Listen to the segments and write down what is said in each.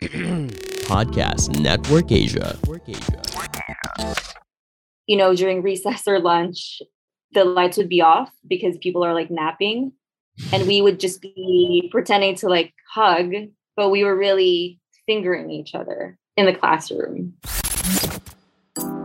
Podcast Network Asia. You know, during recess or lunch, the lights would be off because people are like napping. And we would just be pretending to like hug, but we were really fingering each other in the classroom.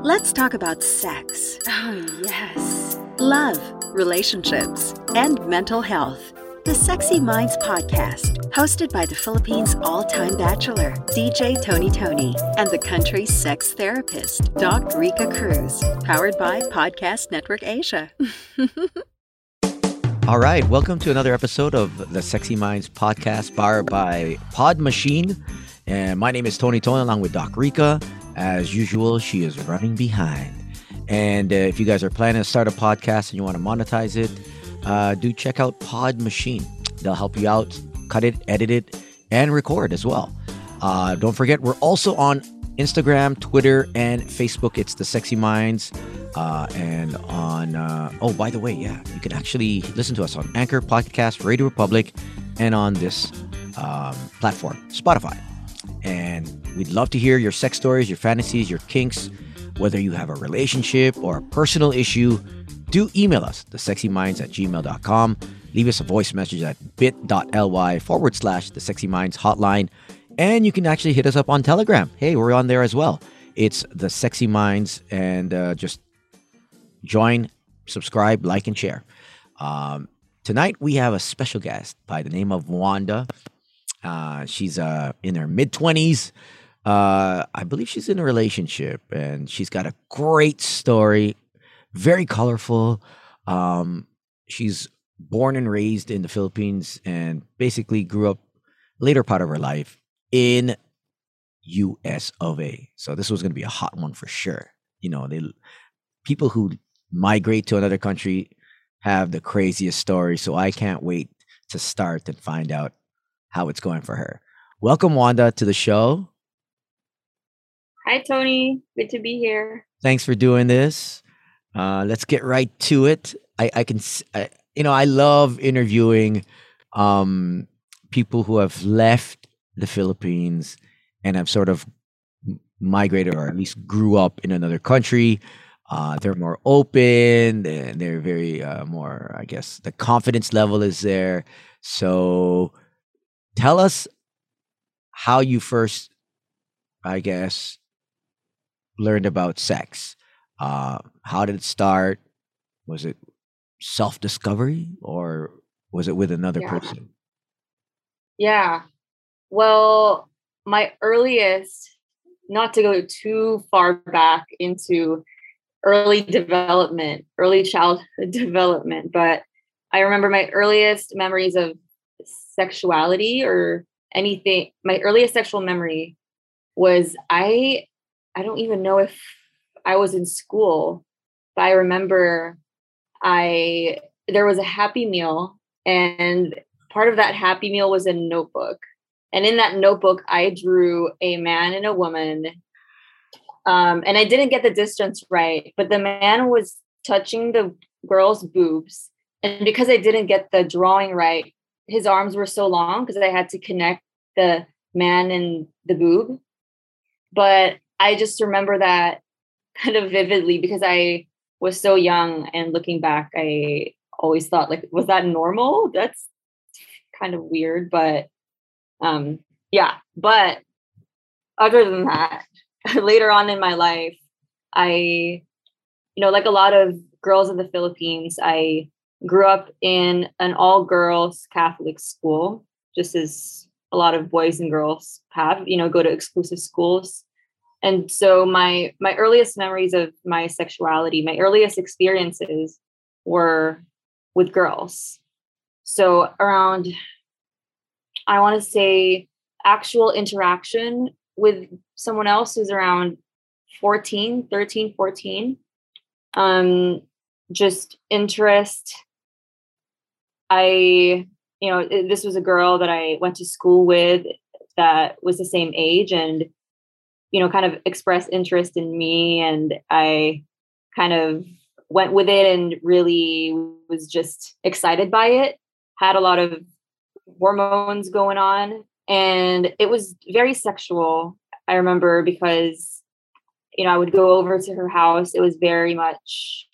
Let's talk about sex. Oh, yes. Love, relationships, and mental health. The Sexy Minds Podcast, hosted by the Philippines' all time bachelor, DJ Tony Tony, and the country's sex therapist, Doc Rica Cruz, powered by Podcast Network Asia. All right, welcome to another episode of the Sexy Minds podcast powered by Pod Machine. And my name is Tony Tony along with Doc Rica. As usual, she is running behind. And uh, if you guys are planning to start a podcast and you want to monetize it, uh, do check out Pod Machine. They'll help you out, cut it, edit it, and record as well. Uh, don't forget, we're also on Instagram, Twitter, and Facebook. It's the Sexy Minds. Uh, and on, uh, oh, by the way, yeah, you can actually listen to us on Anchor Podcast, Radio Republic, and on this um, platform, Spotify. And we'd love to hear your sex stories, your fantasies, your kinks, whether you have a relationship or a personal issue do email us, thesexyminds at gmail.com. Leave us a voice message at bit.ly forward slash the sexy minds hotline. And you can actually hit us up on Telegram. Hey, we're on there as well. It's the sexy minds, and uh, just join, subscribe, like, and share. Um, tonight we have a special guest by the name of Wanda. Uh, she's uh, in her mid 20s. Uh, I believe she's in a relationship and she's got a great story very colorful. Um, she's born and raised in the Philippines and basically grew up later part of her life in US of A. So this was going to be a hot one for sure. You know, they people who migrate to another country have the craziest story, so I can't wait to start and find out how it's going for her. Welcome Wanda to the show. Hi Tony, good to be here. Thanks for doing this. Uh, let's get right to it. I, I can, I, you know, I love interviewing um, people who have left the Philippines and have sort of migrated or at least grew up in another country. Uh, they're more open and they're very uh, more, I guess, the confidence level is there. So tell us how you first, I guess, learned about sex. Uh, how did it start? Was it self discovery or was it with another yeah. person? Yeah. Well, my earliest, not to go too far back into early development, early childhood development, but I remember my earliest memories of sexuality or anything. My earliest sexual memory was I I don't even know if I was in school, but I remember I there was a happy meal and part of that happy meal was a notebook. And in that notebook, I drew a man and a woman. Um, and I didn't get the distance right, but the man was touching the girl's boobs. And because I didn't get the drawing right, his arms were so long because I had to connect the man and the boob. But I just remember that kind of vividly because I was so young and looking back, I always thought like, was that normal? That's kind of weird, but um, yeah. But other than that, later on in my life, I, you know, like a lot of girls in the Philippines, I grew up in an all girls Catholic school, just as a lot of boys and girls have, you know, go to exclusive schools and so my my earliest memories of my sexuality my earliest experiences were with girls. So around i want to say actual interaction with someone else who's around 14 13 14 um just interest. I you know this was a girl that i went to school with that was the same age and you know, kind of expressed interest in me. And I kind of went with it and really was just excited by it. Had a lot of hormones going on and it was very sexual. I remember because you know I would go over to her house. It was very much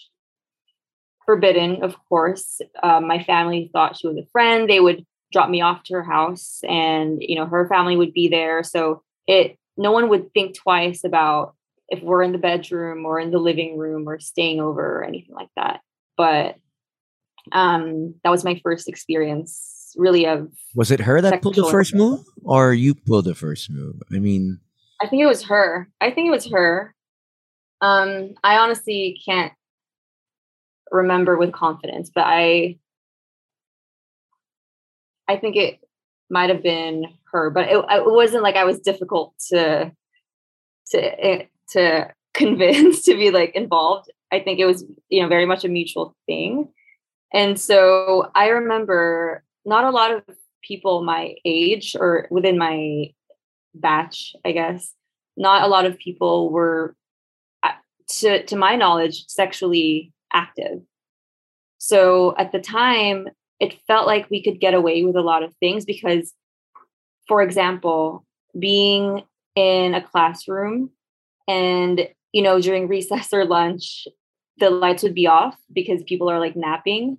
forbidden, of course. Um, my family thought she was a friend. They would drop me off to her house, and you know her family would be there. So it no one would think twice about if we're in the bedroom or in the living room or staying over or anything like that. But um, that was my first experience, really of. Was it her that pulled the first move, or you pulled the first move? I mean, I think it was her. I think it was her. Um, I honestly can't remember with confidence, but I I think it might have been her, but it, it wasn't like I was difficult to to eh, to convince to be like involved. I think it was you know very much a mutual thing, and so I remember not a lot of people my age or within my batch, I guess, not a lot of people were, uh, to to my knowledge, sexually active. So at the time, it felt like we could get away with a lot of things because, for example, being in a classroom and you know during recess or lunch the lights would be off because people are like napping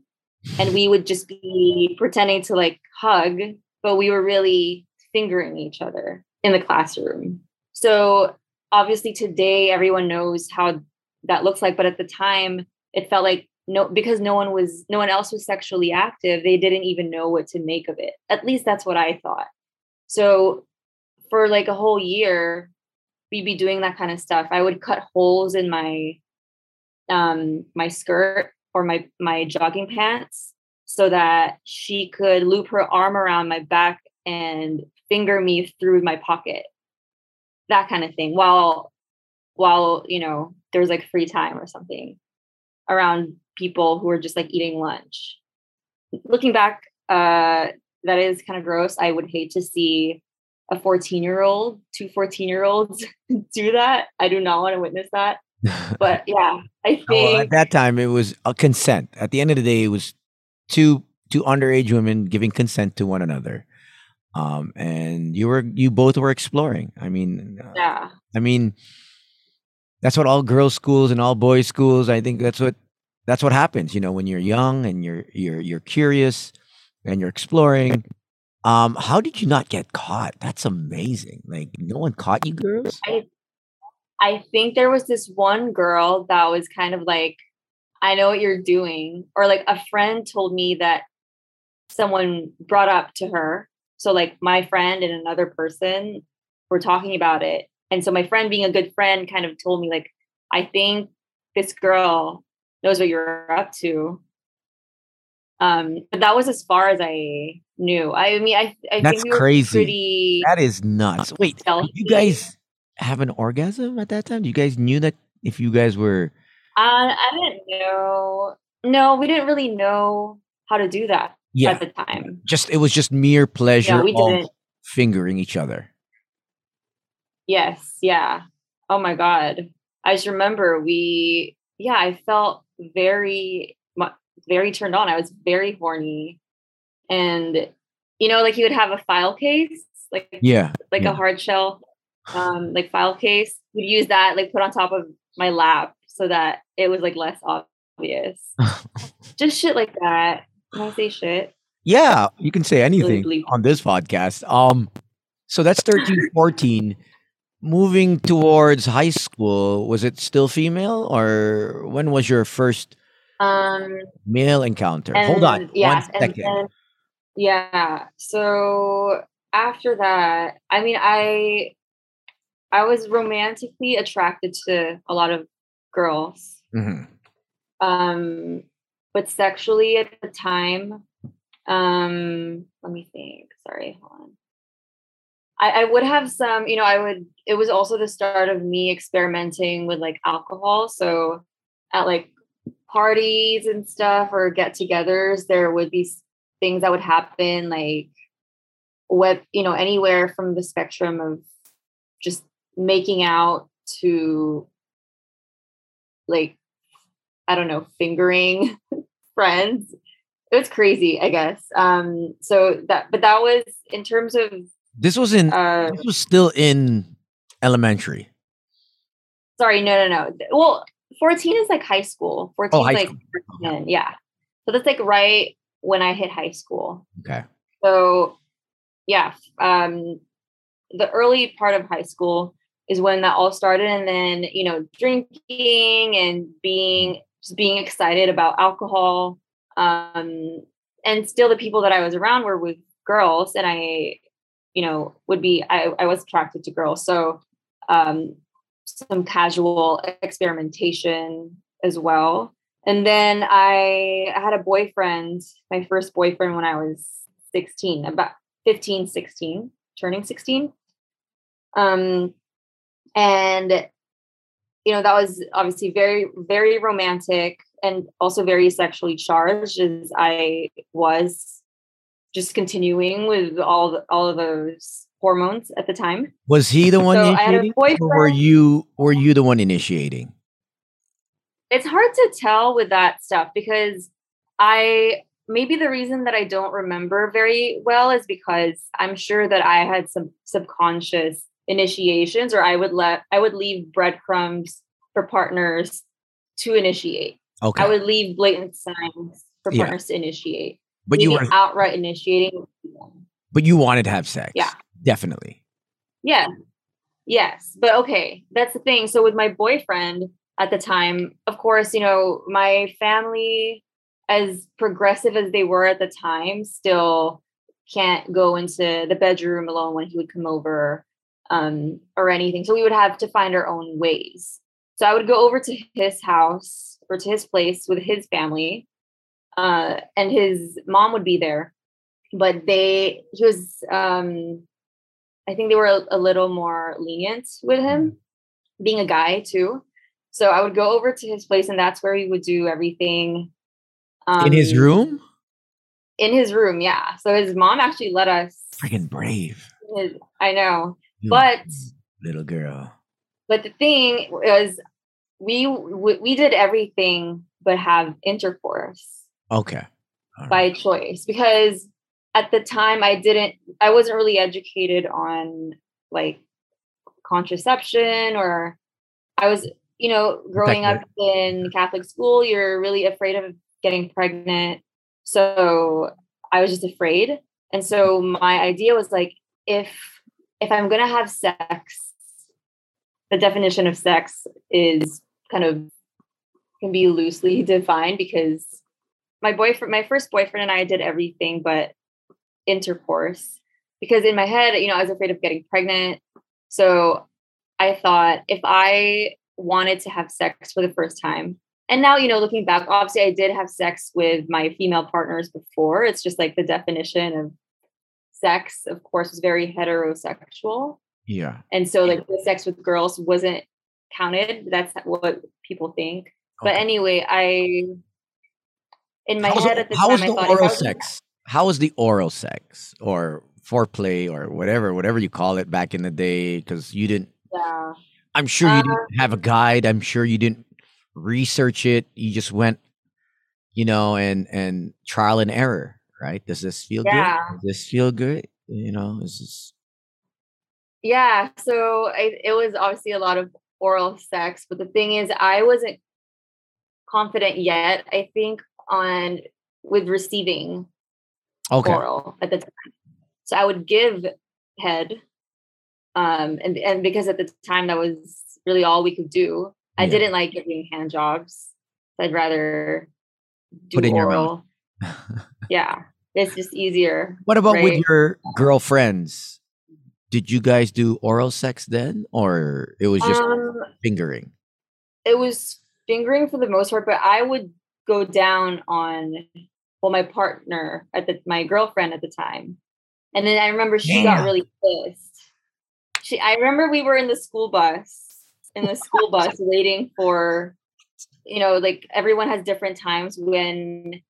and we would just be pretending to like hug but we were really fingering each other in the classroom. So obviously today everyone knows how that looks like but at the time it felt like no because no one was no one else was sexually active they didn't even know what to make of it. At least that's what i thought. So for like a whole year we'd be doing that kind of stuff. I would cut holes in my um my skirt or my my jogging pants so that she could loop her arm around my back and finger me through my pocket. That kind of thing while while you know there's like free time or something around people who are just like eating lunch. Looking back, uh, that is kind of gross. I would hate to see a 14 year old, two 14 year olds do that. I do not want to witness that. But yeah, I think well, at that time it was a consent. At the end of the day, it was two two underage women giving consent to one another. Um, and you were you both were exploring. I mean, uh, yeah. I mean, that's what all girls schools and all boys schools. I think that's what that's what happens, you know, when you're young and you're you're you're curious and you're exploring. Um, how did you not get caught? That's amazing. Like no one caught you girls? I I think there was this one girl that was kind of like, I know what you're doing. Or like a friend told me that someone brought up to her. So like my friend and another person were talking about it. And so my friend being a good friend kind of told me like, I think this girl knows what you're up to. Um, but that was as far as I knew. I mean, I, I that's think we crazy. Pretty that is nuts. Wait, you guys have an orgasm at that time? You guys knew that if you guys were? Uh, I didn't know. No, we didn't really know how to do that yeah. at the time. Just it was just mere pleasure. Yeah, we didn't fingering each other. Yes. Yeah. Oh my god. I just remember we. Yeah, I felt very very turned on. I was very horny. And you know, like you would have a file case, like yeah, like yeah. a hard shell um like file case. Would use that like put on top of my lap so that it was like less obvious. Just shit like that. Can I say shit? Yeah, you can say anything on this podcast. Um so that's 13 14 moving towards high school was it still female or when was your first um, Male encounter. Hold on. Yeah, one second. And, yeah. So after that, I mean, I I was romantically attracted to a lot of girls. Mm-hmm. Um, but sexually at the time, um, let me think. Sorry, hold on. I, I would have some, you know, I would. It was also the start of me experimenting with like alcohol. So at like parties and stuff or get-togethers, there would be things that would happen like what you know anywhere from the spectrum of just making out to like I don't know, fingering friends. It was crazy, I guess. Um, so that, but that was in terms of This was in. Uh, this was still in elementary. sorry, no, no, no. Well, 14 is like high school. 14 Oh, high is like school. yeah. So that's like right when I hit high school. Okay. So yeah, um the early part of high school is when that all started and then, you know, drinking and being just being excited about alcohol. Um and still the people that I was around were with girls and I you know would be I, I was attracted to girls. So um some casual experimentation as well. And then I, I had a boyfriend, my first boyfriend when I was 16, about 15, 16, turning 16. Um, and, you know, that was obviously very, very romantic and also very sexually charged as I was just continuing with all, the, all of those hormones at the time. Was he the one So I had a initiating, or were you were you the one initiating? it's hard to tell with that stuff because I maybe the reason that I don't remember very well is because I'm sure that I had some subconscious initiations or I would let I would leave breadcrumbs for partners to initiate. Okay, I would leave blatant signs for Yeah. partners to initiate. But you were, outright initiating. but you wanted to have sex. Yeah. definitely. Yeah. Yes. But okay, that's the thing. So with my boyfriend at the time, of course, you know, my family, as progressive as they were at the time, still can't go into the bedroom alone when he would come over um, or anything. So we would have to find our own ways. So I would go over to his house or to his place with his family, uh, and his mom would be there. But they, he was, um, I think they were a, a little more lenient with him, being a guy too. So I would go over to his place, and that's where we would do everything. Um, In his room, In his room, yeah. So his mom actually let us. freaking brave, his- I know, You but little girl. but the thing was, we we, we did everything but have intercourse. Okay, All right. by choice because at the time I didn't I wasn't really educated on like contraception or I was you know growing up in Catholic school you're really afraid of getting pregnant. So I was just afraid. And so my idea was like if if I'm going to have sex the definition of sex is kind of can be loosely defined because my boyfriend my first boyfriend and i did everything but intercourse because in my head you know i was afraid of getting pregnant. So i thought if i wanted to have sex for the first time and now you know looking back obviously i did have sex with my female partners before. It's just like the definition of sex of course was very heterosexual. Yeah. and so like the sex with girls wasn't counted. That's what people think. But anyway i in my How's head the- at the how time was i the thought oral sex? How was the oral sex or foreplay or whatever, whatever you call it back in the day? Because you didn't. yeah I'm sure you didn't um have a guide. I'm sure you didn't research it. You just went, you know, and and trial and error. Right? Does this feel Yeah. good? Does this feel good? You know, is this yeah so I, it was obviously a lot of oral sex but the thing is i wasn't confident yet i think on with receiving okay? oral at the time so i would give head um and and because at the time that was really all we could do i Yeah. didn't like giving hand jobs so i'd rather do Put in your mouth. oral yeah it's just easier what about with your girlfriends? Did you guys do oral sex then, or it was just um fingering? it was fingering for the most part, but I would go down on well, my partner at the my girlfriend at the time. And then I remember she got really pissed. She I remember we were in the school bus, in the school bus waiting for, you know, like everyone has different times when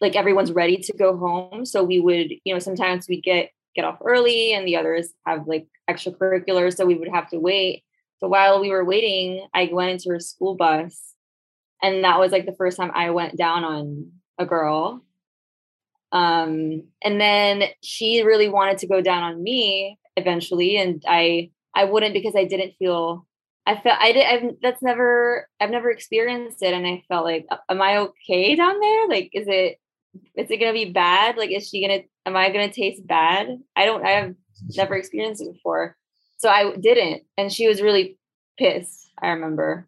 like everyone's ready to go home. So we would, you know, sometimes we get get off early and the others have like extracurriculars. So we would have to wait. So while we were waiting, I went into her school bus. And that was like the first time I went down on a girl. Um, and then she really wanted to go down on me eventually, and I I wouldn't because I didn't feel I felt I did I've that's never I've never experienced it, and I felt like, am I okay down there? Like, is it is it gonna be bad? Like, is she gonna am I gonna taste bad? I don't I have never experienced it before. So I didn't. And she was really pissed. I remember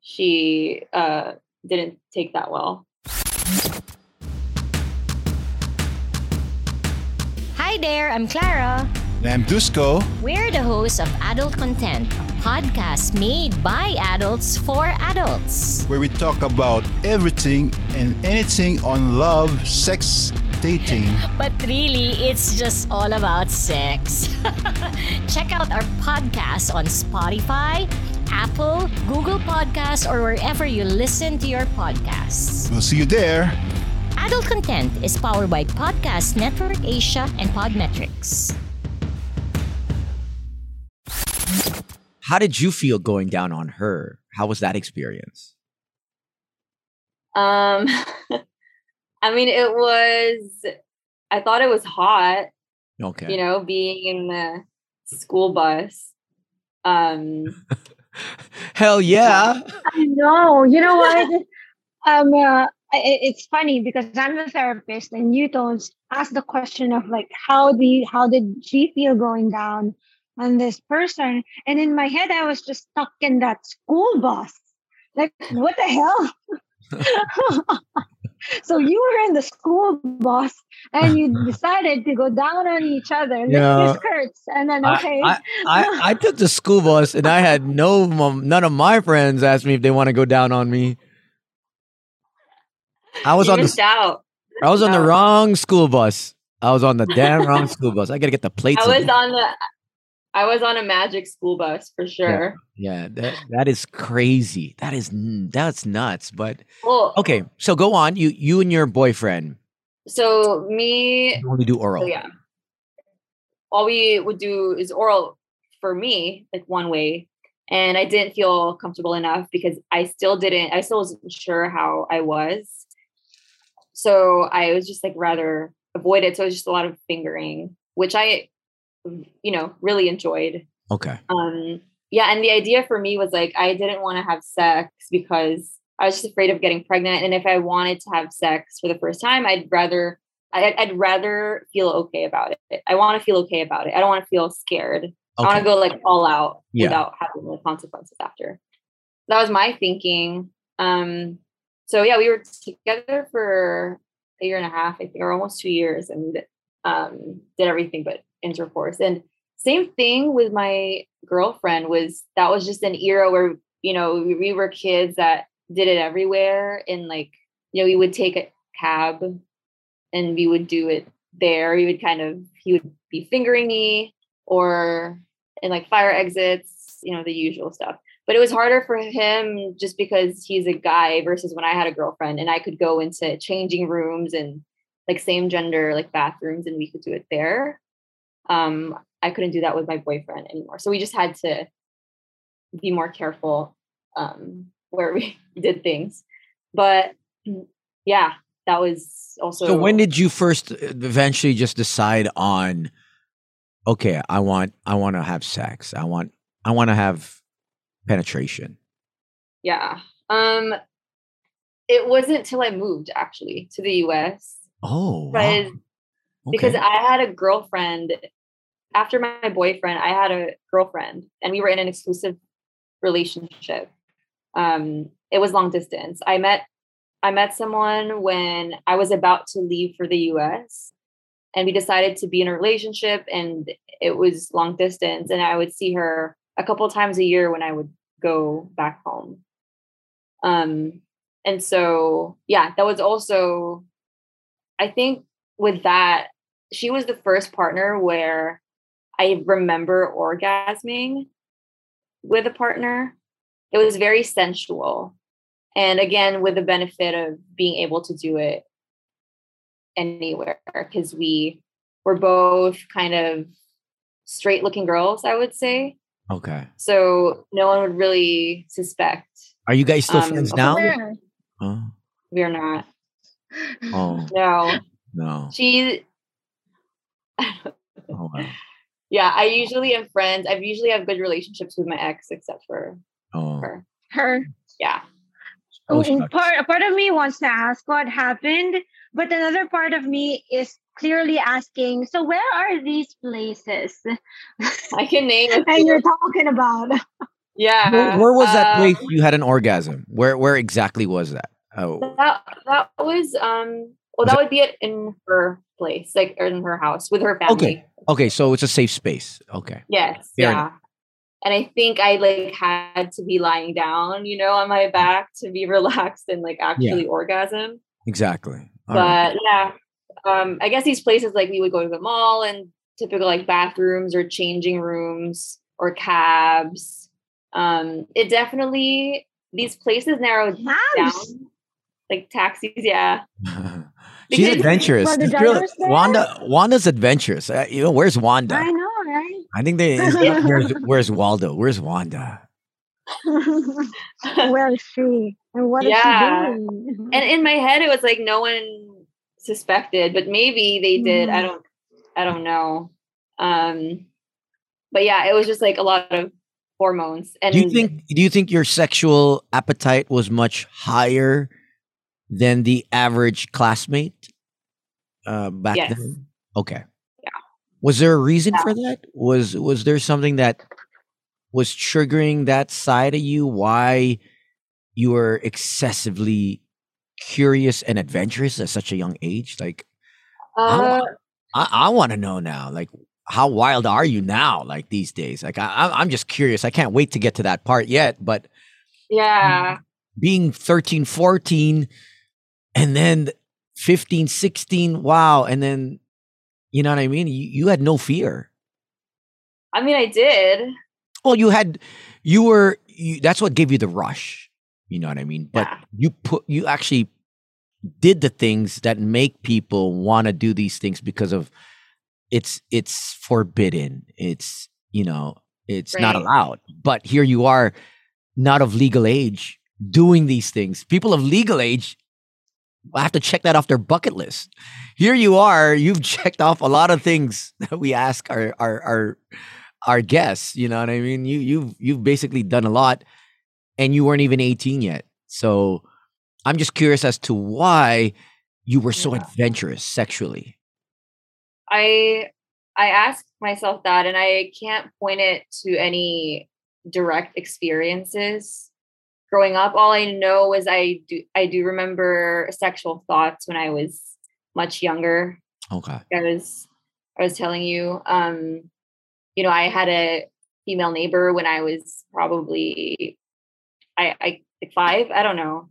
she uh didn't take that well. Hi there, I'm Clara. And I'm Dusko. We're the hosts of Adult Content, a podcast made by adults for adults. where we talk about everything and anything on love, sex, dating. But really, it's just all about sex. Check out our podcast on Spotify, Apple, Google Podcasts, or wherever you listen to your podcasts. We'll see you there. Adult Content is powered by Podcast Network Asia and Podmetrics. How did you feel going down on her? How was that experience? Um I mean it was I thought it was hot, Okay. you know, being in the school bus. Um Hell yeah. I know. You know what? um, uh, it's funny because I'm a therapist, and you don't ask the question of like, how do you, how did she feel going down on this person? And in my head, I was just stuck in that school bus. Like, what the hell? so you were in the school bus and you decided to go down on each other, lick Yeah. your skirts, and then okay, I, I, I took the school bus and I had no mom- none of my friends asked me if they want to go down on me. I was you on the out. I was on the wrong school bus. I was on the damn wrong school bus. I gotta get the plates. I was on the I was on a magic school bus for sure. yeah, that that is crazy. That is that's nuts. But Well, okay, so go on. You you and your boyfriend so me you only do oh, oral. So yeah. All we would do is oral for me, like one way. And I didn't feel comfortable enough because I still didn't, I still wasn't sure how I was. So I was just like rather avoid it. So it was just a lot of fingering, which I, you know, really enjoyed. Okay. Um, yeah, and the idea for me was like I didn't want to have sex because I was just afraid of getting pregnant. And if I wanted to have sex for the first time, I'd rather I'd, I'd rather feel okay about it. I want to feel okay about it. I don't want to feel scared. I want to go like all out Yeah. without having the consequences after. That was my thinking. Um, so yeah, we were together for a year and a half, I think, or almost two years, and um, did everything but intercourse. And same thing with my girlfriend was that was just an era where you know we, we were kids that did it everywhere, and like you know we would take a cab and we would do it there. We would kind of he would be fingering me or in like fire exits, you know, the usual stuff. But it was harder for him just because he's a guy versus when I had a girlfriend and I could go into changing rooms and like same gender like bathrooms and we could do it there. Um, I couldn't do that with my boyfriend anymore. So we just had to be more careful um where we did things. But yeah, that was also So when did you first uh, eventually just decide on okay, I want I want to have sex. I want I want to have penetration. yeah. Um it wasn't till I moved actually to the US. Oh, wow. Because because Okay. I had a girlfriend after my boyfriend, I had a girlfriend and we were in an exclusive relationship. Um it was long distance. I met I met someone when I was about to leave for the US and we decided to be in a relationship and it was long distance and I would see her a couple times a year when I would go back home. Um and so yeah, that was also I think with that she was the first partner where I remember orgasming with a partner. It was very sensual. And again, with the benefit of being able to do it anywhere because we were both kind of straight looking girls, I would say. okay. So no one would really suspect. Are you guys still Um, friends now? Where? Oh. We're not. oh. No. No. She Oh, wow. Yeah, I usually am friends. I've usually have good relationships with my ex except for Oh. her. Her Yeah. Oh, Oh, part part of me wants to ask what happened, but another part of me is clearly asking. So where are these places? I can name a and you're talking about Yeah. Where, where was that um, place you had an orgasm? Where where exactly was that? Oh, That that was um well Was that would be it in her place, like or in her house with her family. Okay. okay. So it's a safe space. Okay. Yes. Fair yeah. enough. And I think I like had to be lying down, you know, on my back to be relaxed and like actually orgasm. Exactly. All but right. yeah, um, I guess these places like we would go to the mall and typical like bathrooms or changing rooms or cabs. Um, it definitely these places narrowed down, like taxis. Yeah, She's adventurous. Were the This girl- drivers there? Wanda Wanda's adventurous. Uh, you know, where's Wanda? I know, right? I think they where's, where's Waldo? Where's Wanda? Where is she? And what is Yeah. she doing? and in my head it was like no one suspected, but maybe they did. I Mhm. don't. I don't know. Um, but yeah, it was just like a lot of hormones. And Do you think do you think your sexual appetite was much higher than the average classmate uh, back Yes. then? Okay. Yeah. Was there a reason Yeah. for that? Was was there something that was triggering that side of you? Why you were excessively curious and adventurous at such a young age? Like Uh, I, I want to know now. Like how wild are you now? Like these days? Like I, I'm- I'm just curious. I can't wait to get to that part yet. But yeah. being 13 14 and then 15 16 wow and then you know what i mean? You, you had no fear. I mean, I did. well you had you were you, that's what gave you the rush you know what i mean? But Yeah. you put you actually did the things that make people want to do these things because of it's it's forbidden. It's you know it's not allowed. But here you are not of legal age doing these things. People of legal age I have to check that off their bucket list. Here you are, you've checked off a lot of things that we ask our our our our guests. You know what I mean? You you've you've basically done a lot, and you weren't even eighteen yet. So I'm just curious as to why you were so Yeah. adventurous sexually. I I asked myself that, and I can't point it to any direct experiences growing up. All I know is I do I do remember sexual thoughts when I was much younger. Okay. I was I was telling you, um, you know, I had a female neighbor when I was probably I I like five, I don't know.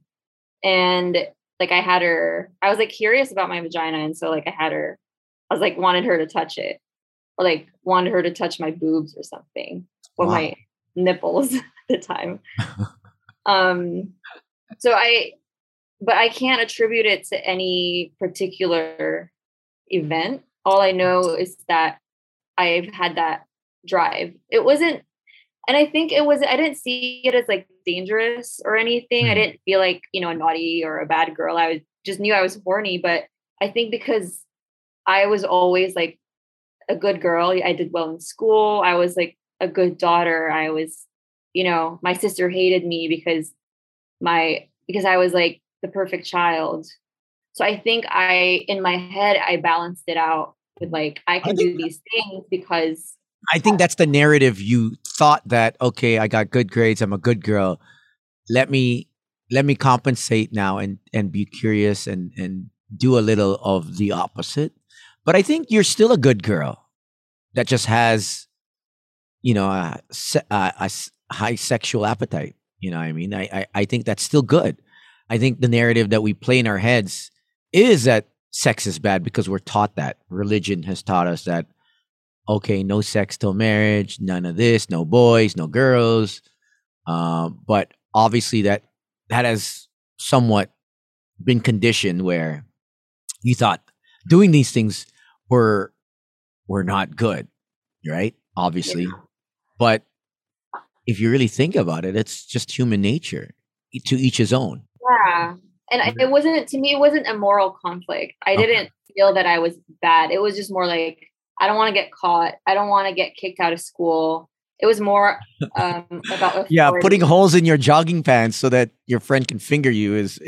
And like I had her, I was like curious about my vagina. And so like I had her, I was like wanted her to touch it. Or like wanted her to touch my boobs or something. Or Wow. my nipples at the time. um so I but I can't attribute it to any particular event. All I know is that I've had that drive. It wasn't, and I think it was, I didn't see it as like dangerous or anything. I Mhm. didn't feel like, you know, a naughty or a bad girl. I was, just knew I was horny, but I think because I was always like a good girl, I did well in school. I was like a good daughter. I was, you know, my sister hated me because my, because I was like the perfect child. So I think I, in my head, I balanced it out with like, I can do these things because, I think that's the narrative you thought that okay, I got good grades, I'm a good girl. Let me let me compensate now and and be curious and and do a little of the opposite. But I think you're still a good girl that just has you know a, a- high sexual appetite, you know what I mean? I, I I think that's still good. I think the narrative that we play in our heads is that sex is bad because we're taught that. Religion has taught us that okay, no sex till marriage, none of this, no boys, no girls. Um, but obviously that that has somewhat been conditioned where you thought doing these things were were not good, right? Obviously. But if you really think about it, it's just human nature. To each his own. yeah. and I, it wasn't to me. It wasn't a moral conflict. I Okay. didn't feel that I was bad. It was just more like I don't want to get caught. I don't want to get kicked out of school. It was more um, about Yeah, putting holes in your jogging pants so that your friend can finger you is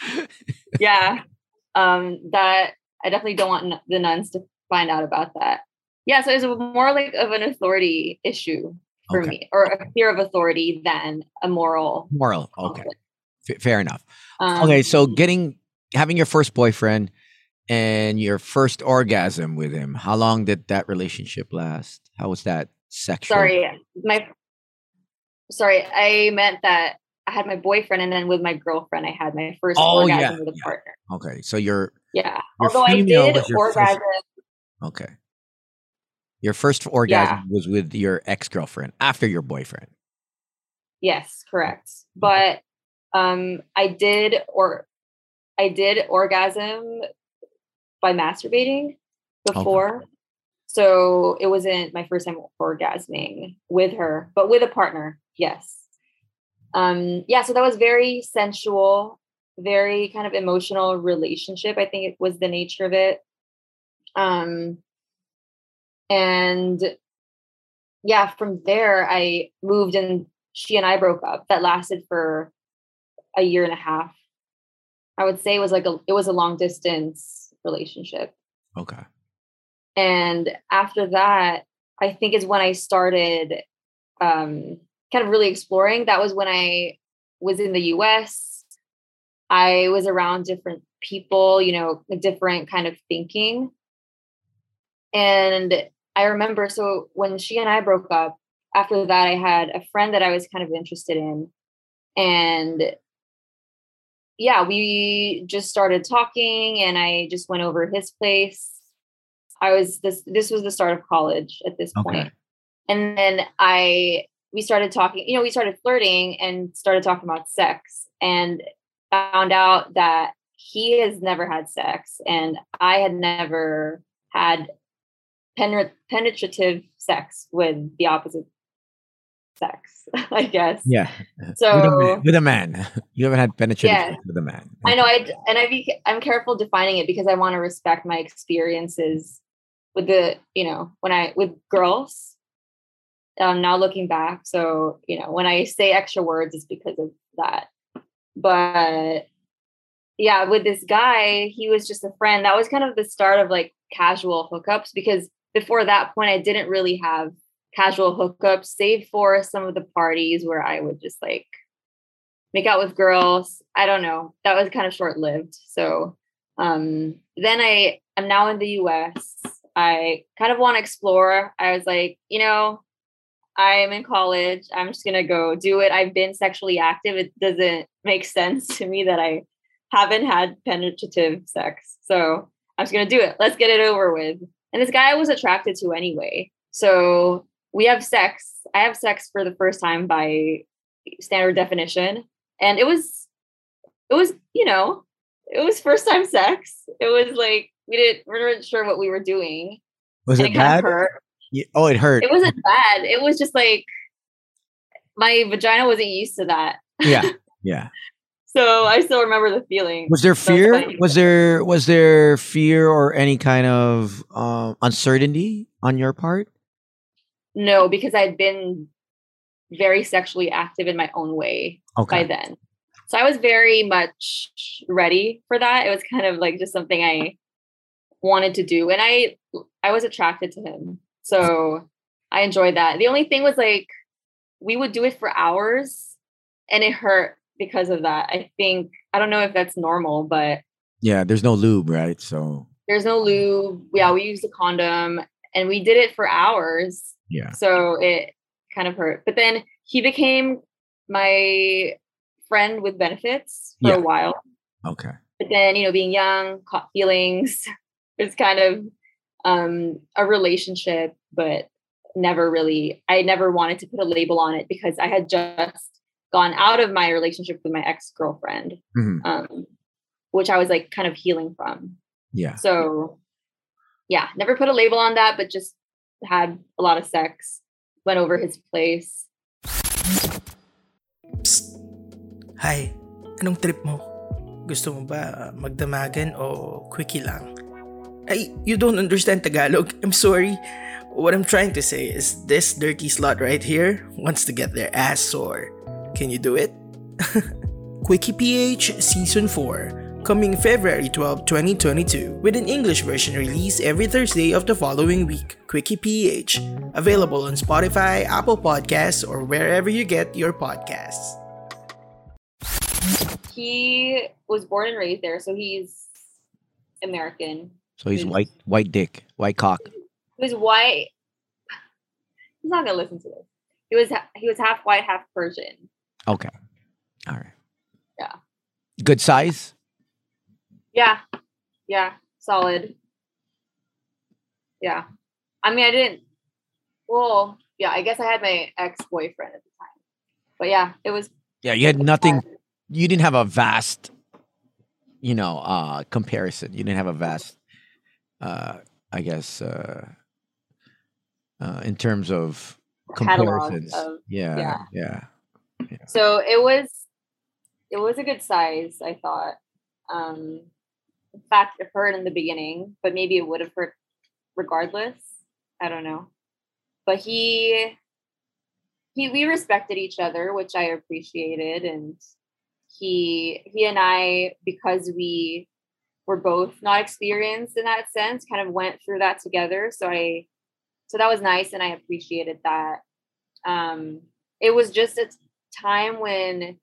yeah um that i definitely don't want n- the nuns to find out about that yeah so it's more like of an authority issue for Okay. me or a fear of authority than a moral moral. Okay. F- fair enough. Um, Okay, so getting having your first boyfriend and your first orgasm with him. How long did that relationship last? How was that sexual? sorry my sorry i meant that i had my boyfriend and then with my girlfriend i had my first Oh, orgasm yeah, with a yeah. partner Okay, so you're yeah Your although i did your first- orgasm okay. Your first orgasm was with your ex-girlfriend after your boyfriend. Yes, correct. But um I did or I did orgasm by masturbating before. So it wasn't my first time orgasming with her, but with a partner. Yes. Um yeah, so that was very sensual, very kind of emotional relationship. I think it was the nature of it. Um and yeah, from there I moved and she and I broke up. That lasted for a year and a half. I would say it was like a it was a long distance relationship. Okay. And after that, I think is when I started um kind of really exploring. That was when I was in the US. I was around different people, you know, a different kind of thinking. And I remember so when she and I broke up, after that I had a friend that I was kind of interested in. And yeah, we just started talking and I just went over his place. I was this this was the start of college at this point. And then I we started talking, you know, we started flirting and started talking about sex and found out that he has never had sex and I had never had penetrative sex with the opposite sex, I guess. Yeah. So with, a man, with a man. You haven't had penetrative Yeah. sex with a man. I know I and I be, I'm careful defining it because I want to respect my experiences with the you know when I with girls. Um, now looking back, so you know when I say extra words, it's because of that. But yeah, with this guy, he was just a friend. That was kind of the start of like casual hookups because before that point, I didn't really have casual hookups, save for some of the parties where I would just like make out with girls. I don't know. That was kind of short lived. So um, then I am now in the US. I kind of want to explore. I was like, you know, I'm in college. I'm just going to go do it. I've been sexually active. It doesn't make sense to me that I haven't had penetrative sex. So I'm just going to do it. Let's get it over with. And this guy I was attracted to anyway. So we have sex. I have sex for the first time by standard definition. And it was, it was, you know, it was first time sex. It was like, we didn't, we weren't sure what we were doing. Was and it it bad? Yeah. Oh, it hurt. It wasn't bad. It was just like, my vagina wasn't used to that. yeah. Yeah. So I still remember the feeling. Was there fear? Was there was there fear or any kind of um, uncertainty on your part? No, because I'd been very sexually active in my own way Okay. by then. So I was very much ready for that. It was kind of like just something I wanted to do. And I I was attracted to him. So I enjoyed that. The only thing was like we would do it for hours and it hurt because of that. I think I don't know if that's normal, but Yeah. There's no lube, right? So there's no lube. Yeah, we used a condom and we did it for hours. yeah. So it kind of hurt. But then he became my friend with benefits for Yeah. a while. Okay. But then, you know, being young, caught feelings, it's kind of um, a relationship, but never really, I never wanted to put a label on it because I had just gone out of my relationship with my ex girlfriend, Mhm. um, which I was like kind of healing from. Yeah. So, yeah, never put a label on that, but just had a lot of sex, went over his place. Hi, anong trip mo? Gusto mo ba magdamagan o quickie lang? Ay, you don't understand Tagalog. I'm sorry. What I'm trying to say is this dirty slut right here wants to get their ass sore. Can you do it? Quickie PH Season 4 coming February 12, 2022 with an English version released every Thursday of the following week. Quickie PH available on Spotify, Apple Podcasts, or wherever you get your podcasts. He was born and raised there, so he's American. So he's He's- white, white dick, white cock. He was white. He's not gonna listen to this. He was he was half white, half Persian. Okay. All right. Yeah. Good size. Yeah, yeah, solid. Yeah, I mean, I didn't. Well, yeah, I guess I had my ex boyfriend at the time, but yeah, it was. Yeah, you had nothing. You didn't have a vast, you know, uh comparison. You didn't have a vast, uh, I guess, uh, uh in terms of comparisons. of- yeah, yeah. yeah. So it was, it was a good size. I thought. Um, in fact, it hurt in the beginning, but maybe it would have hurt regardless. I don't know. But he, he, we respected each other, which I appreciated, and he, he and I, because we were both not experienced in that sense, kind of went through that together. So I, so that was nice, and I appreciated that. Um, it was just a time when,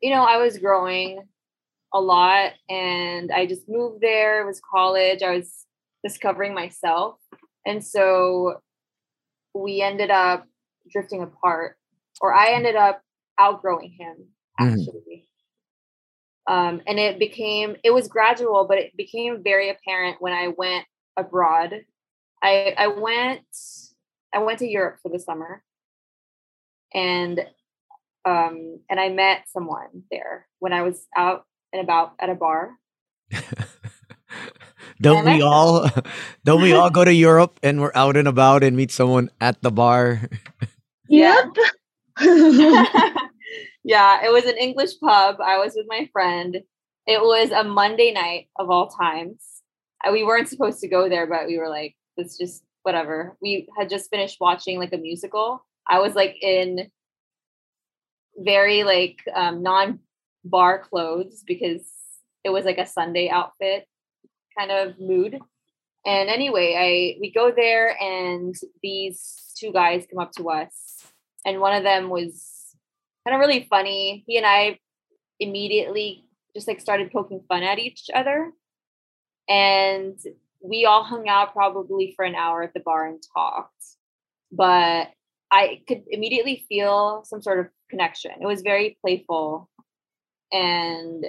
you know, I was growing a lot and I just moved there. It was college. I was discovering myself. And so we ended up drifting apart, or I ended up outgrowing him Mhm. actually. Um, and it became, it was gradual, but it became very apparent when I went abroad. I, I went, I went to Europe for the summer and um and I met someone there when I was out and about at a bar. Don't I we all? Don't we all go to Europe and we're out and about and meet someone at the bar? Yeah. Yep. yeah, it was an English pub. I was with my friend. It was a Monday night of all times. We weren't supposed to go there, but we were like, it's just whatever. We had just finished watching like a musical. I was like in very like um, non bar clothes because it was like a Sunday outfit kind of mood. And anyway, I we go there and these two guys come up to us and one of them was kind of really funny. He and I immediately just like started poking fun at each other. And we all hung out probably for an hour at the bar and talked. But I could immediately feel some sort of connection. It was very playful and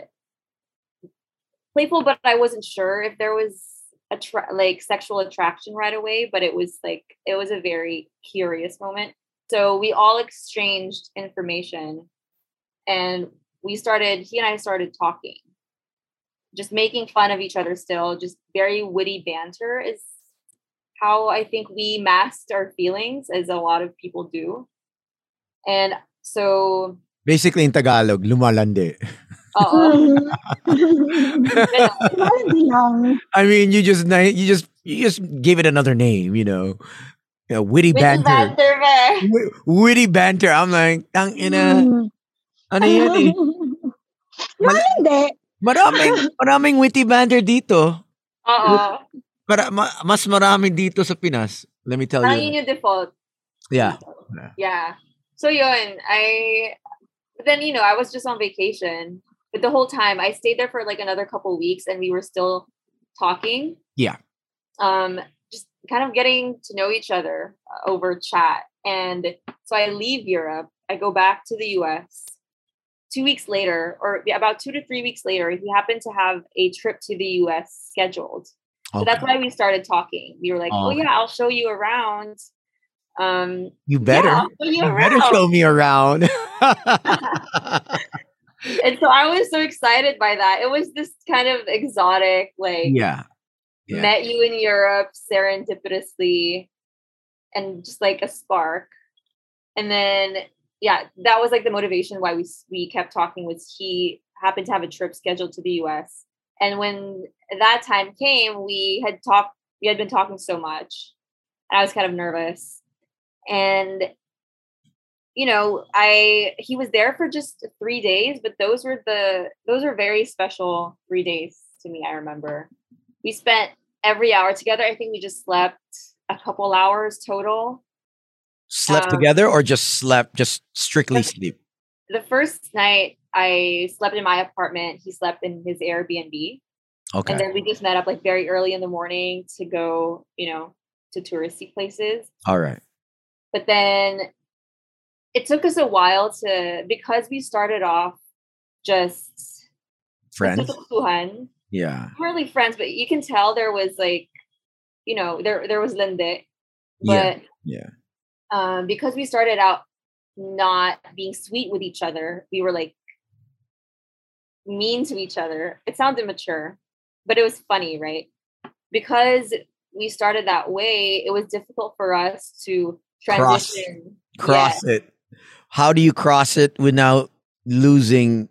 playful, but I wasn't sure if there was a tra- like sexual attraction right away. But it was like it was a very curious moment. So we all exchanged information, and we started. He and I started talking, just making fun of each other. Still, just very witty banter is how I think we masked our feelings, as a lot of people do. And so, Basically in Tagalog, lumalande. uh, Hindi lang. I mean, you just you just you just gave it another name, you know. You know, witty witty banter. banter, ba? Wi- Witty banter. I'm like, tang ina. Mm. Ano yan eh? No, hindi. Maraming, maraming witty banter dito. Oo. Para, ma- mas marami dito sa Pinas. Let me tell Parang you. yun yung default. Yeah. Yeah. So yun, I but then you know, I was just on vacation. But the whole time I stayed there for like another couple weeks and we were still talking. Yeah. Um just kind of getting to know each other uh, over chat. And so I leave Europe, I go back to the US. 2 weeks later or about 2 to 3 weeks later, he happened to have a trip to the US scheduled. So that's why we started talking. We were like, "Oh yeah, I'll show you around." Um You better. yeah, you you better show me around. and so I was so excited by that. It was this kind of exotic, like yeah. Yeah. met you in Europe serendipitously, and just like a spark. And then, yeah, that was like the motivation why we we kept talking. Was he happened to have a trip scheduled to the US. And when that time came, we had talked, we had been talking so much. And I was kind of nervous. And you know, I he was there for just 3 days, but those were the those were very special 3 days to me, I remember. We spent every hour together. I think we just slept a couple hours total. Slept Um, together or just slept, just strictly Just- sleep? The first night I slept in my apartment, he slept in his Airbnb. Okay. And then we just met up like very early in the morning to go, you know, to touristy places. All right. But then it took us a while to because we started off just Friends? Yeah. We weren't really friends, but you can tell there was like, you know, there there was linde. Yeah. But Yeah. um, because we started out not being sweet with each other, we were like mean to each other. It sounds immature, but it was funny, right? Because we started that way, it was difficult for us to Cross- transition. Cross it. How do you cross it without losing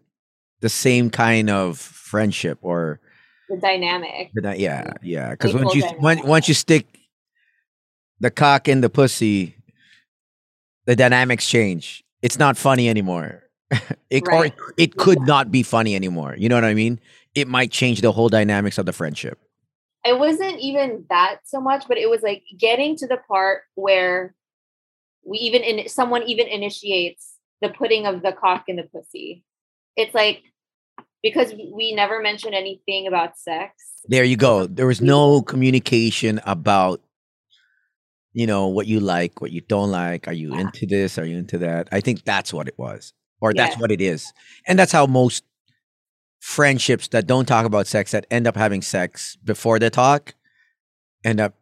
the same kind of friendship or the dynamic. That- yeah, yeah. Because once you when, once you stick the cock in the pussy, the dynamics change. It's not funny anymore. it or Right. it could not be funny anymore. You know what I mean? It might change the whole dynamics of the friendship. It wasn't even that so much, but it was like getting to the part where we even in someone even initiates the putting of the cock in the pussy. It's like because we never mentioned anything about sex. There you go. There was no mm-hmm. communication about you know what you like, what you don't like. Are you Yeah. into this? Are you into that? I think that's what it was, or that's what it is, and that's how most friendships that don't talk about sex that end up having sex before they talk end up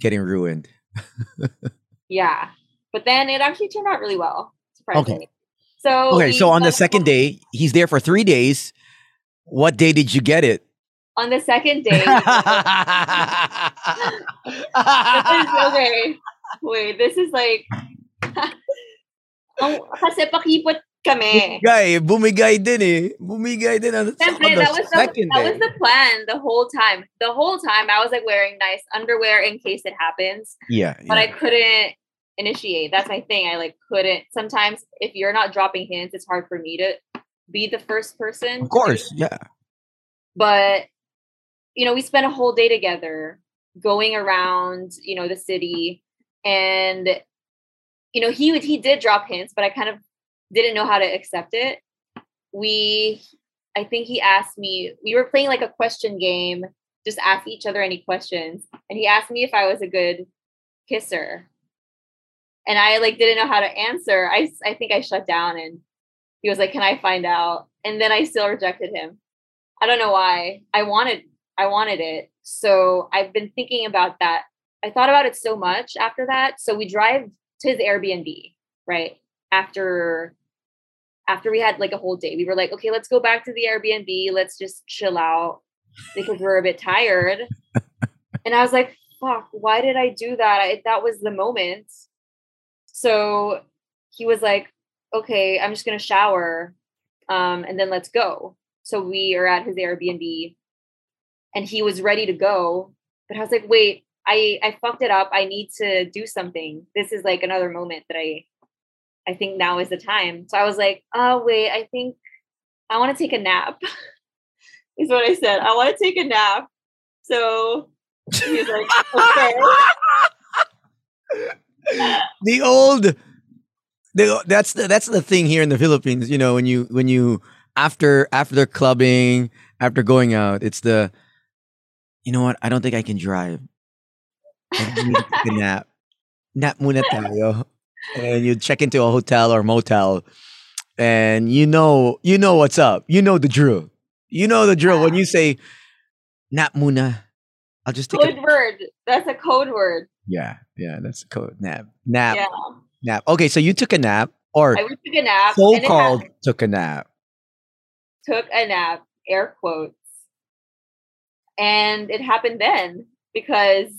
getting ruined. Yeah. But then it actually turned out really well, surprisingly. Okay. So Okay, so on the second day, he's there for three days. What day did you get it? on the second day, this is, okay. Wait, this is like Oh, kasi pakipot kami. Guy, bumigay din eh. Bumigay din on, Siyempre, on the that was the, that was the plan the whole time. The whole time I was like wearing nice underwear in case it happens, yeah, but I couldn't initiate. That's my thing. I like couldn't. Sometimes if you're not dropping hints, it's hard for me to be the first person. of course, yeah. But you know, we spent a whole day together going around, you know, the city and you know, he would he did drop hints, but I kind of didn't know how to accept it. We I think he asked me, we were playing like a question game, just ask each other any questions. And he asked me if I was a good kisser. And I like didn't know how to answer. I I think I shut down and he was like, "Can I find out?" And then I still rejected him. I don't know why. I wanted I wanted it. So I've been thinking about that. I thought about it so much after that. So we drive to his Airbnb, right? After after we had like a whole day. We were like, okay, let's go back to the Airbnb. Let's just chill out because we're a bit tired. and I was like, fuck, why did I do that? I, that was the moment. So he was like, okay, I'm just going to shower um, and then let's go. So we are at his Airbnb and he was ready to go. But I was like, wait, I, I fucked it up. I need to do something. This is like another moment that I I think now is the time. So I was like, oh wait, I think I want to take a nap. is what I said. I want to take a nap. So he was like, okay. the old the, that's the that's the thing here in the Philippines, you know, when you when you after after clubbing, after going out, it's the you know what, I don't think I can drive. I need to take a nap. Nap muna tayo. And you check into a hotel or motel and you know you know what's up. You know the drill. You know the drill. When you say nap muna, I'll just take Code a word. That's a code word. Yeah, yeah, that's the code. Nap. Nap. Yeah. Nap. Okay, so you took a nap or I took a nap. so called took a nap. took a nap, air quotes. And it happened then because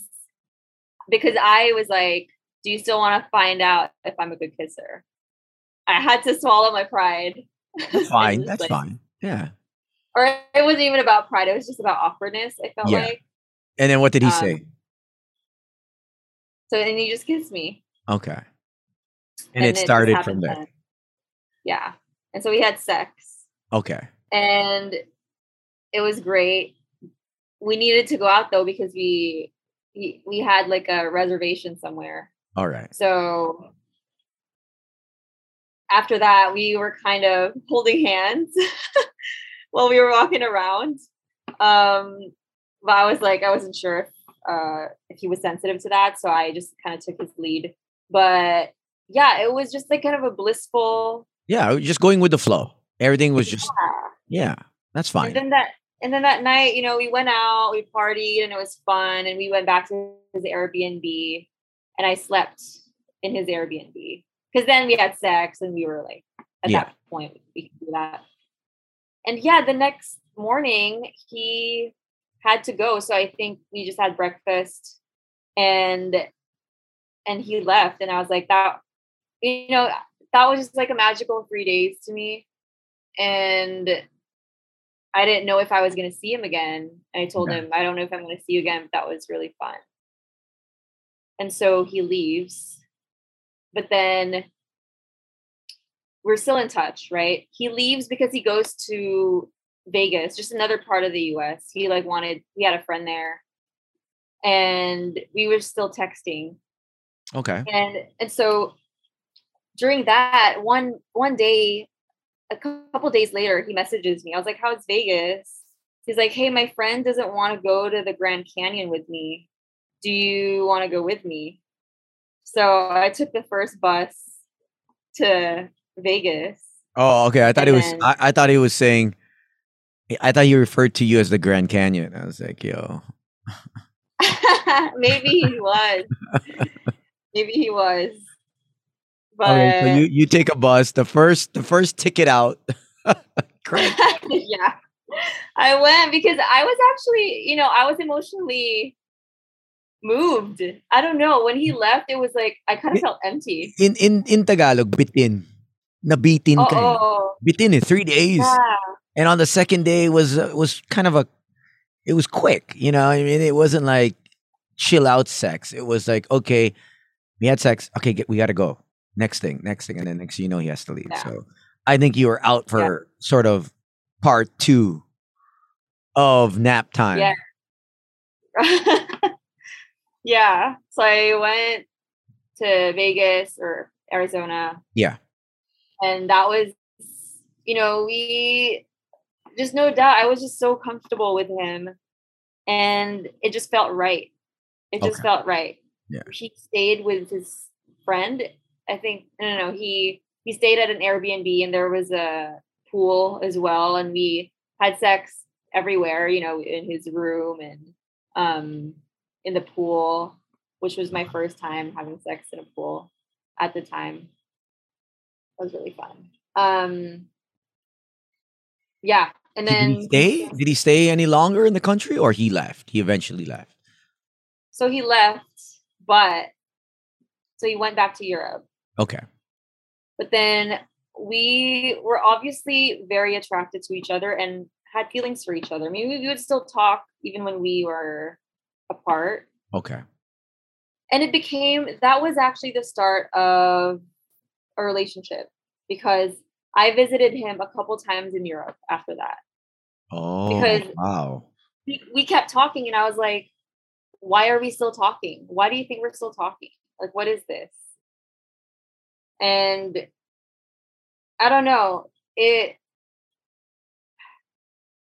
because I was like, do you still want to find out if I'm a good kisser? I had to swallow my pride. That's fine. That's like, fine. Yeah. Or it wasn't even about pride. It was just about awkwardness. I felt Yeah. like. And then what did he Um, say? So and he just kissed me. Okay. And, it just started from there. then. Yeah. And so we had sex Okay. and it was great. We needed to go out though because we we, we had like a reservation somewhere. All right. So after that, we were kind of holding hands while we were walking around. Um, but I was like, I wasn't sure if, uh, if he was sensitive to that, so I just kind of took his lead. But yeah, it was just like kind of a blissful. Yeah, just going with the flow. Everything was just Yeah. yeah, that's fine. And then that and then that night, you know, we went out, we partied, and it was fun. And we went back to his Airbnb, and I slept in his Airbnb because then we had sex, and we were like, at Yeah. that point, we could do that. And yeah, the next morning he had to go, so I think we just had breakfast, and and he left, and I was like, that, you know, that was just like a magical three days to me, and I didn't know if I was going to see him again. And I told Yeah. him, I don't know if I'm going to see you again, but that was really fun. And so he leaves. But then we're still in touch, right? He leaves because he goes to Vegas, just another part of the US. He like wanted, he had a friend there. And we were still texting Okay. and and so during that one one day a couple days later he messages me i was like how's vegas he's like hey my friend doesn't want to go to the grand canyon with me do you want to go with me so i took the first bus to vegas Oh, okay. I thought And it was then- I, I thought he was saying I thought he referred to you as the Grand Canyon. I was like, yo. maybe he was maybe he was but Okay, so you, you take a bus, the first the first ticket out. Yeah. I went because I was actually, you know, I was emotionally moved. I don't know. When he left, it was like I kind of felt empty. In in in Tagalog, bitin. Nabitin ka. eh. Oh, Bitin in three days. yeah. And on the second day was uh, was kind of a it was quick, you know. I mean, it wasn't like chill out sex. It was like, okay, we had sex. Okay, get, we got to go. Next thing, next thing, and then next thing you know, he has to leave. Yeah. So I think you were out for sort of part two of nap time. Yeah. yeah. So I went to Vegas or Arizona. Yeah. And that was, you know, we just no doubt, I was just so comfortable with him. And it just felt right. It just Okay. felt right. Yeah. He stayed with his friend. I think, no, no, no. He, he stayed at an Airbnb and there was a pool as well. And we had sex everywhere, you know, in his room and um in the pool, which was my first time having sex in a pool at the time. That was really fun. Um yeah. And Did he stay? Did he stay any longer in the country, or he left? He eventually left. so he left, but so he went back to Europe. Okay. But then we were obviously very attracted to each other and had feelings for each other. I mean, we would still talk even when we were apart. Okay. and it became that was actually the start of a relationship because I visited him a couple times in Europe after that. Oh, Because- wow. We, we kept talking, and I was like, "Why are we still talking? Why do you think we're still talking? Like, what is this?" And I don't know. It.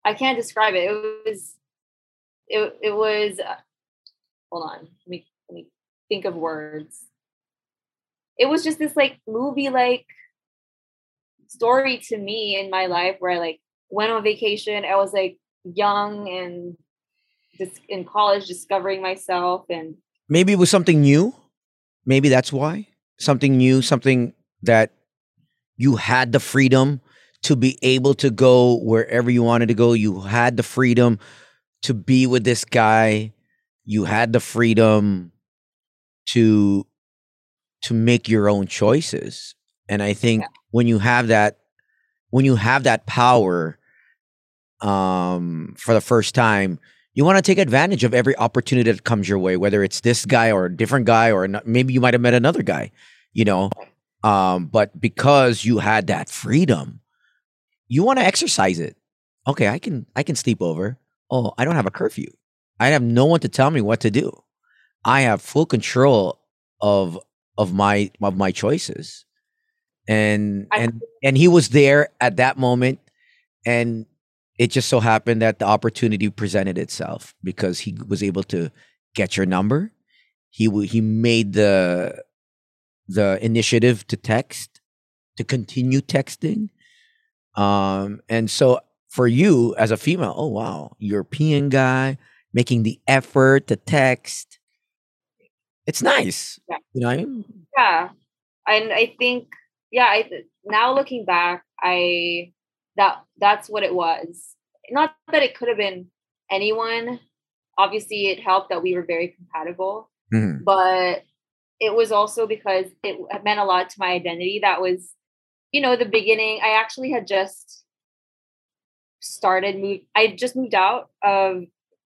I can't describe it. It was. It it was. uh, hold on. Let me let me think of words. It was just this like movie like story to me in my life where I like went on vacation. I was like young and just in college discovering myself and Maybe it was something new. Maybe that's why something new, something that you had the freedom to be able to go wherever you wanted to go. You had the freedom to be with this guy. You had the freedom to to make your own choices. And I think Yeah. when you have that when you have that power, um, for the first time, you want to take advantage of every opportunity that comes your way, whether it's this guy or a different guy, or ano- maybe you might have met another guy, you know. Um, but because you had that freedom, you want to exercise it. Okay, I can I can sleep over. Oh, I don't have a curfew. I have no one to tell me what to do. I have full control of of my of my choices. And I- and and he was there at that moment and it just so happened that the opportunity presented itself because he was able to get your number. He w- he made the the initiative to text, to continue texting. Um, and so for you as a female, oh wow, European guy making the effort to text. It's nice. Yeah. You know what I mean? yeah and i think yeah i now looking back i that that's what it was. Not that it could have been anyone. Obviously it helped that we were very compatible Mhm. but it was also because it meant a lot to my identity. That was you know the beginning. I actually had just started move i just moved out of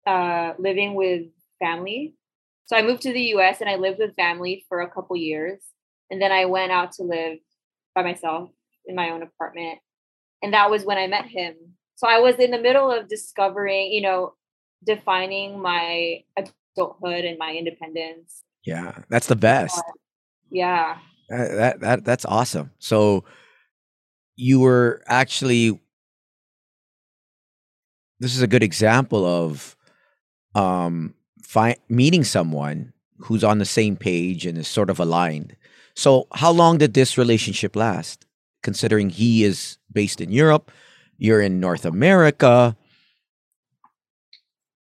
uh living with family. So i moved to the us and i lived with family for a couple years and then i went out to live by myself in my own apartment and that was when i met him so i was in the middle of discovering you know defining my adulthood and my independence Yeah, that's the best. yeah That, that that that's awesome. So you were actually this is a good example of um fi- meeting someone who's on the same page and is sort of aligned. So how long did this relationship last? Considering he is based in Europe, you're in North America.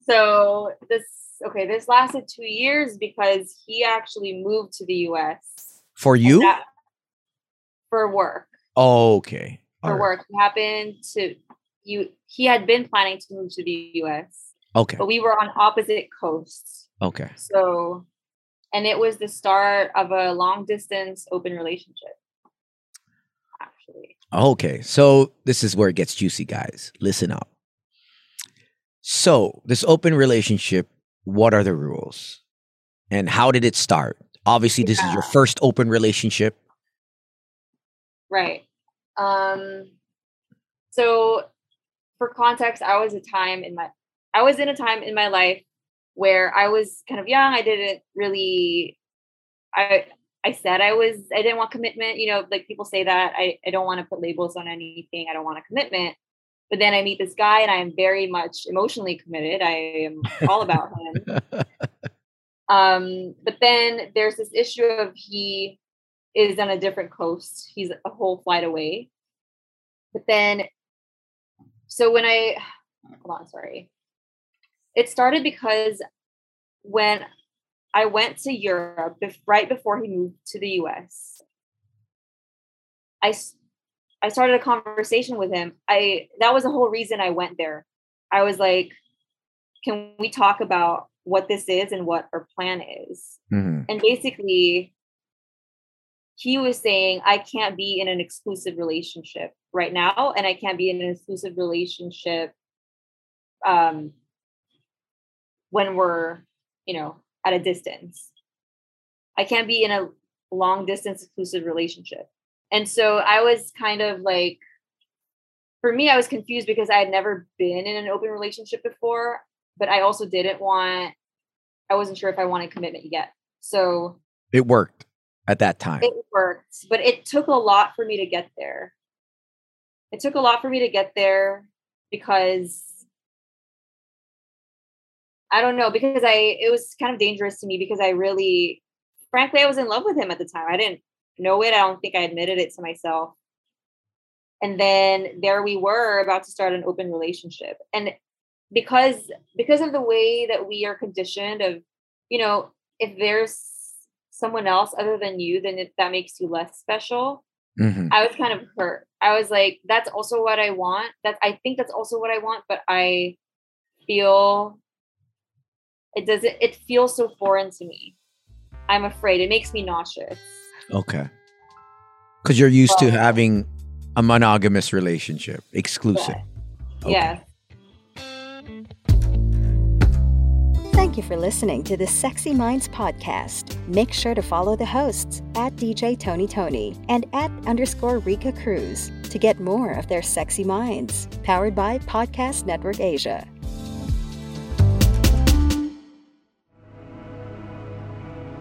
So this okay, this lasted two years because he actually moved to the US For you? that- for work. Oh, okay. For All right. work. He happened to you he had been planning to move to the US, Okay. but we were on opposite coasts. Okay. So and it was the start of a long distance open relationship. Actually. Okay, so this is where it gets juicy, guys. Listen up. So, this open relationship, what are the rules? And how did it start? Obviously, this is your first open relationship. Right. Um so for context, I was a time in my I was in a time in my life where I was kind of young. I didn't really I I said I was I didn't want commitment, you know, like people say that. I, I don't want to put labels on anything. I don't want a commitment. But then I meet this guy and I am very much emotionally committed. I am all about him. Um, but then there's this issue of he is on a different coast. He's a whole flight away. But then, so when I, hold on, sorry. It started because when I went to Europe bef- right before he moved to the US, I, I started a conversation with him. I, that was the whole reason I went there. I was like, can we talk about what this is and what our plan is? Mhm. and basically he was saying i can't be in an exclusive relationship right now and i can't be in an exclusive relationship um when we're you know at a distance i can't be in a long distance exclusive relationship and so i was kind of like for me i was confused because i had never been in an open relationship before but i also didn't want i wasn't sure if i wanted commitment yet so It worked at that time. it worked, but it took a lot for me to get there. It took a lot for me to get there because I don't know, because I it was kind of dangerous to me because I really frankly I was in love with him at the time. I didn't know it. I don't think I admitted it to myself. And then there we were about to start an open relationship. And because because of the way that we are conditioned of, you know, if there's someone else other than you, then it, that makes you less special. Mhm. I was kind of hurt. I was like, that's also what I want. That I think that's also what I want, but I feel it doesn't. It feels so foreign to me. I'm afraid. It makes me nauseous. Okay. Because you're used but, to having a monogamous relationship, exclusive. Yeah. Okay. Thank you for listening to the Sexy Minds podcast. Make sure to follow the hosts at DJ Tony Toni and at underscore Rica Cruz to get more of their sexy minds. Powered by Podcast Network Asia.